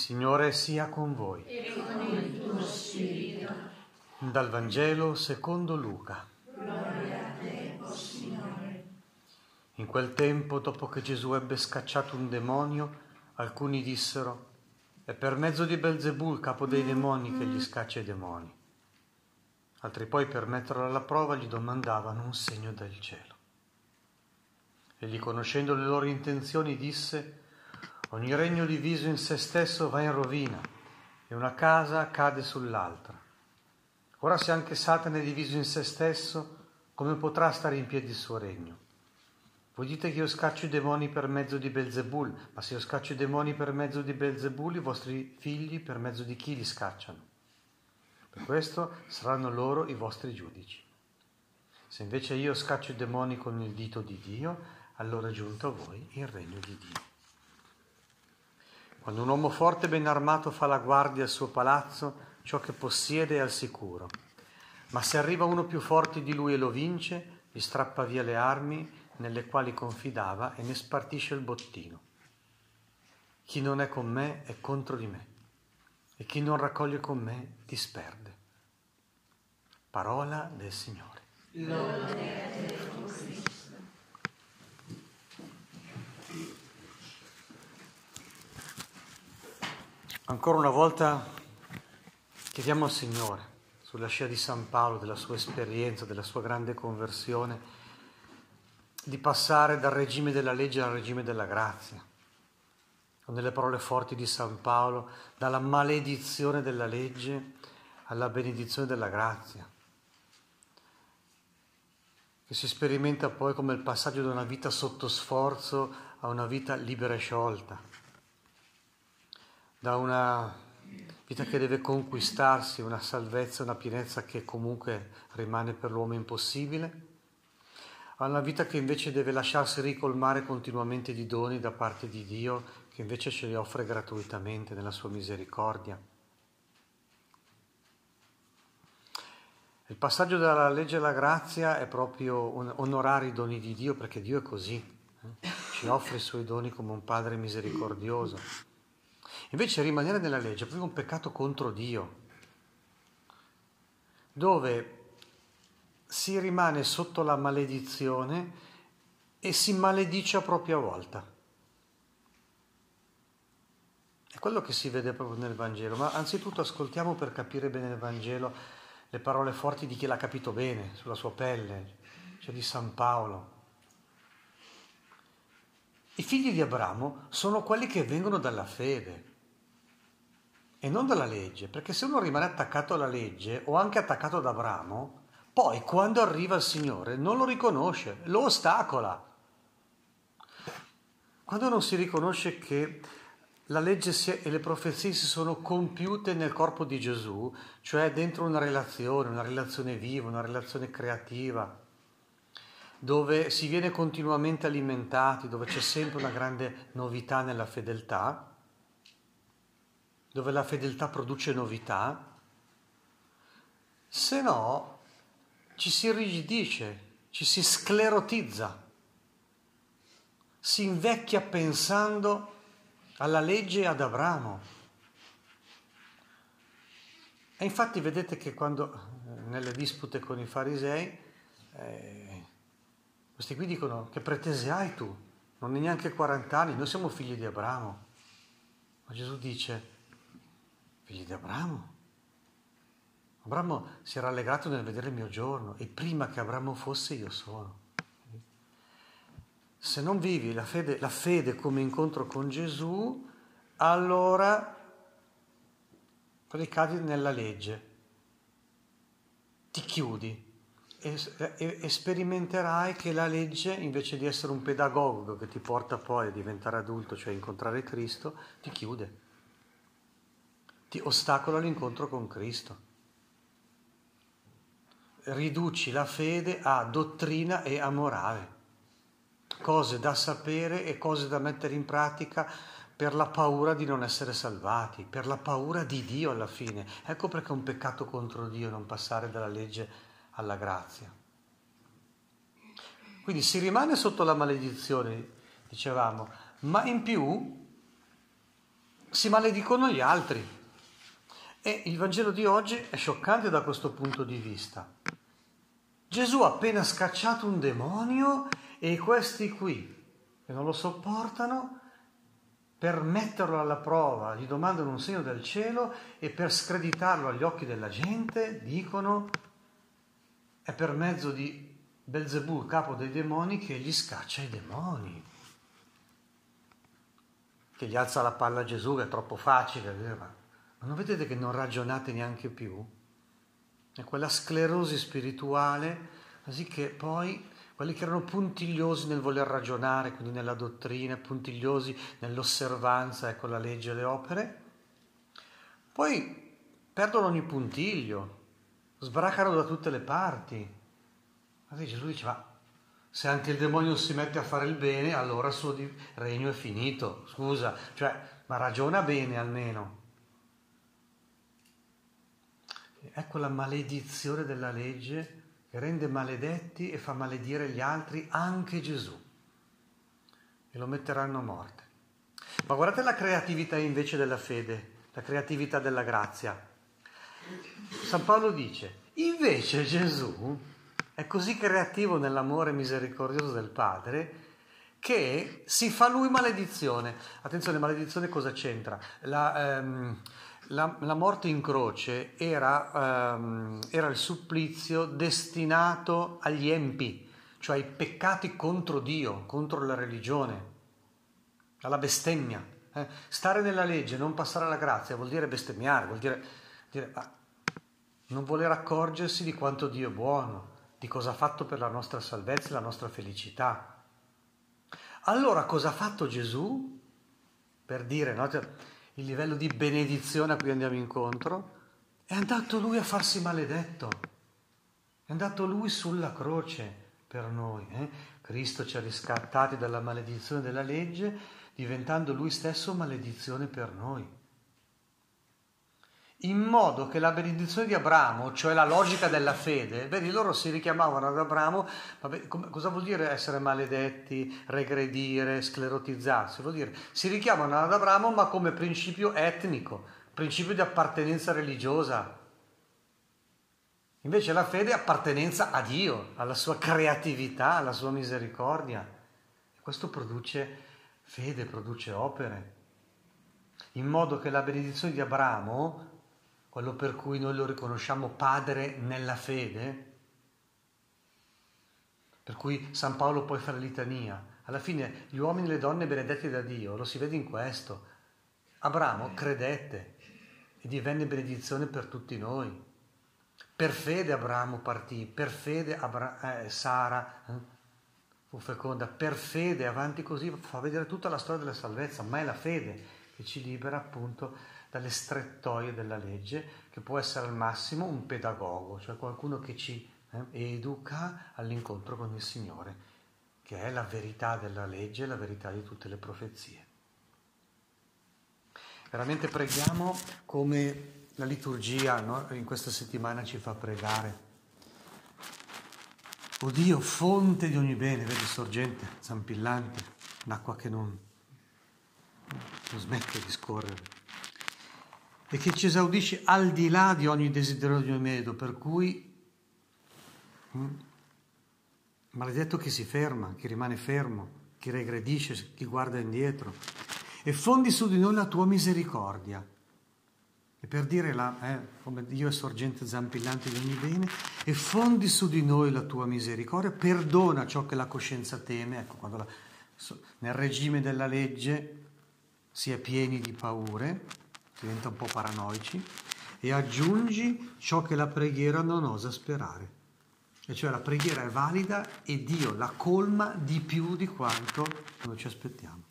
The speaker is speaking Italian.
Signore sia con voi. E con il tuo spirito. Dal Vangelo secondo Luca. Gloria a te, o Signore. In quel tempo, dopo che Gesù ebbe scacciato un demonio, alcuni dissero, è per mezzo di Belzebul, capo dei demoni, che gli scaccia i demoni. Altri poi, per metterlo alla prova, gli domandavano un segno dal cielo. Egli, conoscendo le loro intenzioni, disse, Ogni regno diviso in se stesso va in rovina e una casa cade sull'altra. Ora se anche Satana è diviso in se stesso, come potrà stare in piedi il suo regno? Voi dite che io scaccio i demoni per mezzo di Belzebul, ma se io scaccio i demoni per mezzo di Belzebul, i vostri figli per mezzo di chi li scacciano? Per questo saranno loro i vostri giudici. Se invece io scaccio i demoni con il dito di Dio, allora è giunto a voi il regno di Dio. Quando un uomo forte e ben armato fa la guardia al suo palazzo, ciò che possiede è al sicuro. Ma se arriva uno più forte di lui e lo vince, gli strappa via le armi nelle quali confidava e ne spartisce il bottino. Chi non è con me è contro di me e chi non raccoglie con me disperde. Parola del Signore. Gloria a te, o Cristo. Ancora una volta chiediamo al Signore, sulla scia di San Paolo, della sua esperienza, della sua grande conversione, di passare dal regime della legge al regime della grazia. Con delle parole forti di San Paolo, dalla maledizione della legge alla benedizione della grazia, che si sperimenta poi come il passaggio da una vita sotto sforzo a una vita libera e sciolta da una vita che deve conquistarsi, una salvezza, una pienezza che comunque rimane per l'uomo impossibile, a una vita che invece deve lasciarsi ricolmare continuamente di doni da parte di Dio, che invece ce li offre gratuitamente nella sua misericordia. Il passaggio dalla legge alla grazia è proprio onorare i doni di Dio, perché Dio è così, eh? ci offre i suoi doni come un Padre misericordioso. Invece rimanere nella legge è proprio un peccato contro Dio, dove si rimane sotto la maledizione e si maledice a propria volta. È quello che si vede proprio nel Vangelo, ma anzitutto ascoltiamo per capire bene il Vangelo le parole forti di chi l'ha capito bene, sulla sua pelle, cioè di San Paolo. I figli di Abramo sono quelli che vengono dalla fede e non dalla legge, perché se uno rimane attaccato alla legge o anche attaccato ad Abramo, poi quando arriva il Signore non lo riconosce, lo ostacola. Quando non si riconosce che la legge e le profezie si sono compiute nel corpo di Gesù, cioè dentro una relazione, una relazione viva, una relazione creativa, dove si viene continuamente alimentati, dove c'è sempre una grande novità nella fedeltà, dove la fedeltà produce novità, se no ci si irrigidisce, ci si sclerotizza, si invecchia pensando alla legge ad Abramo. E infatti vedete che quando nelle dispute con i farisei, eh, questi qui dicono che pretese hai tu? Non hai neanche 40 anni, noi siamo figli di Abramo. Ma Gesù dice, figli di Abramo. Abramo si era allegrato nel vedere il mio giorno e prima che Abramo fosse io sono. Se non vivi la fede, la fede come incontro con Gesù, allora ricadi nella legge, ti chiudi e, sperimenterai che la legge, invece di essere un pedagogo che ti porta poi a diventare adulto, cioè a incontrare Cristo, ti chiude ti ostacola l'incontro con Cristo. Riduci la fede a dottrina e a morale, cose da sapere e cose da mettere in pratica per la paura di non essere salvati, per la paura di Dio alla fine. Ecco perché è un peccato contro Dio non passare dalla legge alla grazia. Quindi si rimane sotto la maledizione, dicevamo, ma in più si maledicono gli altri. E il Vangelo di oggi è scioccante da questo punto di vista. Gesù ha appena scacciato un demonio e questi qui, che non lo sopportano, per metterlo alla prova, gli domandano un segno del cielo e per screditarlo agli occhi della gente dicono è per mezzo di Belzebù, capo dei demoni, che gli scaccia i demoni. Che gli alza la palla a Gesù, che è troppo facile. Ma non vedete che non ragionate neanche più? È quella sclerosi spirituale, così che poi quelli che erano puntigliosi nel voler ragionare, quindi nella dottrina, puntigliosi nell'osservanza, ecco la legge e le opere, poi perdono ogni puntiglio, sbracano da tutte le parti. Allora Gesù diceva, se anche il demonio si mette a fare il bene, allora il suo regno è finito. Scusa, cioè, ma ragiona bene almeno. Ecco la maledizione della legge che rende maledetti e fa maledire gli altri, anche Gesù. E lo metteranno a morte. Ma guardate la creatività invece della fede, la creatività della grazia. San Paolo dice, invece Gesù è così creativo nell'amore misericordioso del Padre che si fa lui maledizione. Attenzione, maledizione cosa c'entra? La, ehm, la, la morte in croce era, ehm, era, il supplizio destinato agli empi, cioè ai peccati contro Dio, contro la religione, alla bestemmia. Eh? Stare nella legge, non passare alla grazia, vuol dire bestemmiare, vuol dire, dire ah, non voler accorgersi di quanto Dio è buono, di cosa ha fatto per la nostra salvezza e la nostra felicità. Allora cosa ha fatto Gesù? Per dire, no? Il livello di benedizione a cui andiamo incontro, è andato lui a farsi maledetto, è andato lui sulla croce per noi. Eh? Cristo ci ha riscattati dalla maledizione della legge, diventando lui stesso maledizione per noi in modo che la benedizione di Abramo, cioè la logica della fede, vedi, loro si richiamavano ad Abramo, vabbè, cosa vuol dire essere maledetti, regredire, sclerotizzarsi? Vuol dire, si richiamano ad Abramo ma come principio etnico, principio di appartenenza religiosa. Invece la fede è appartenenza a Dio, alla sua creatività, alla sua misericordia. Questo produce fede, produce opere. In modo che la benedizione di Abramo quello per cui noi lo riconosciamo padre nella fede, per cui San Paolo poi fa la litania. Alla fine gli uomini e le donne benedetti da Dio, lo si vede in questo. Abramo credette e divenne benedizione per tutti noi. Per fede Abramo partì, per fede Abra- eh, Sara eh, fu feconda, per fede avanti così fa vedere tutta la storia della salvezza, ma è la fede che ci libera appunto dalle strettoie della legge, che può essere al massimo un pedagogo, cioè qualcuno che ci eh, educa all'incontro con il Signore, che è la verità della legge, la verità di tutte le profezie. Veramente preghiamo come la liturgia no? in questa settimana ci fa pregare. O Dio, fonte di ogni bene, vedi sorgente, zampillante, un'acqua che non, non smette di scorrere e che ci esaudisce al di là di ogni desiderio di ogni merito, per cui hm, maledetto chi si ferma, chi rimane fermo, chi regredisce, chi guarda indietro, e fondi su di noi la tua misericordia. E per dire la, eh, come Dio è sorgente zampillante di ogni bene, e fondi su di noi la tua misericordia, perdona ciò che la coscienza teme, ecco, quando la, nel regime della legge si è pieni di paure, diventa un po' paranoici, e aggiungi ciò che la preghiera non osa sperare. E cioè la preghiera è valida e Dio la colma di più di quanto noi ci aspettiamo.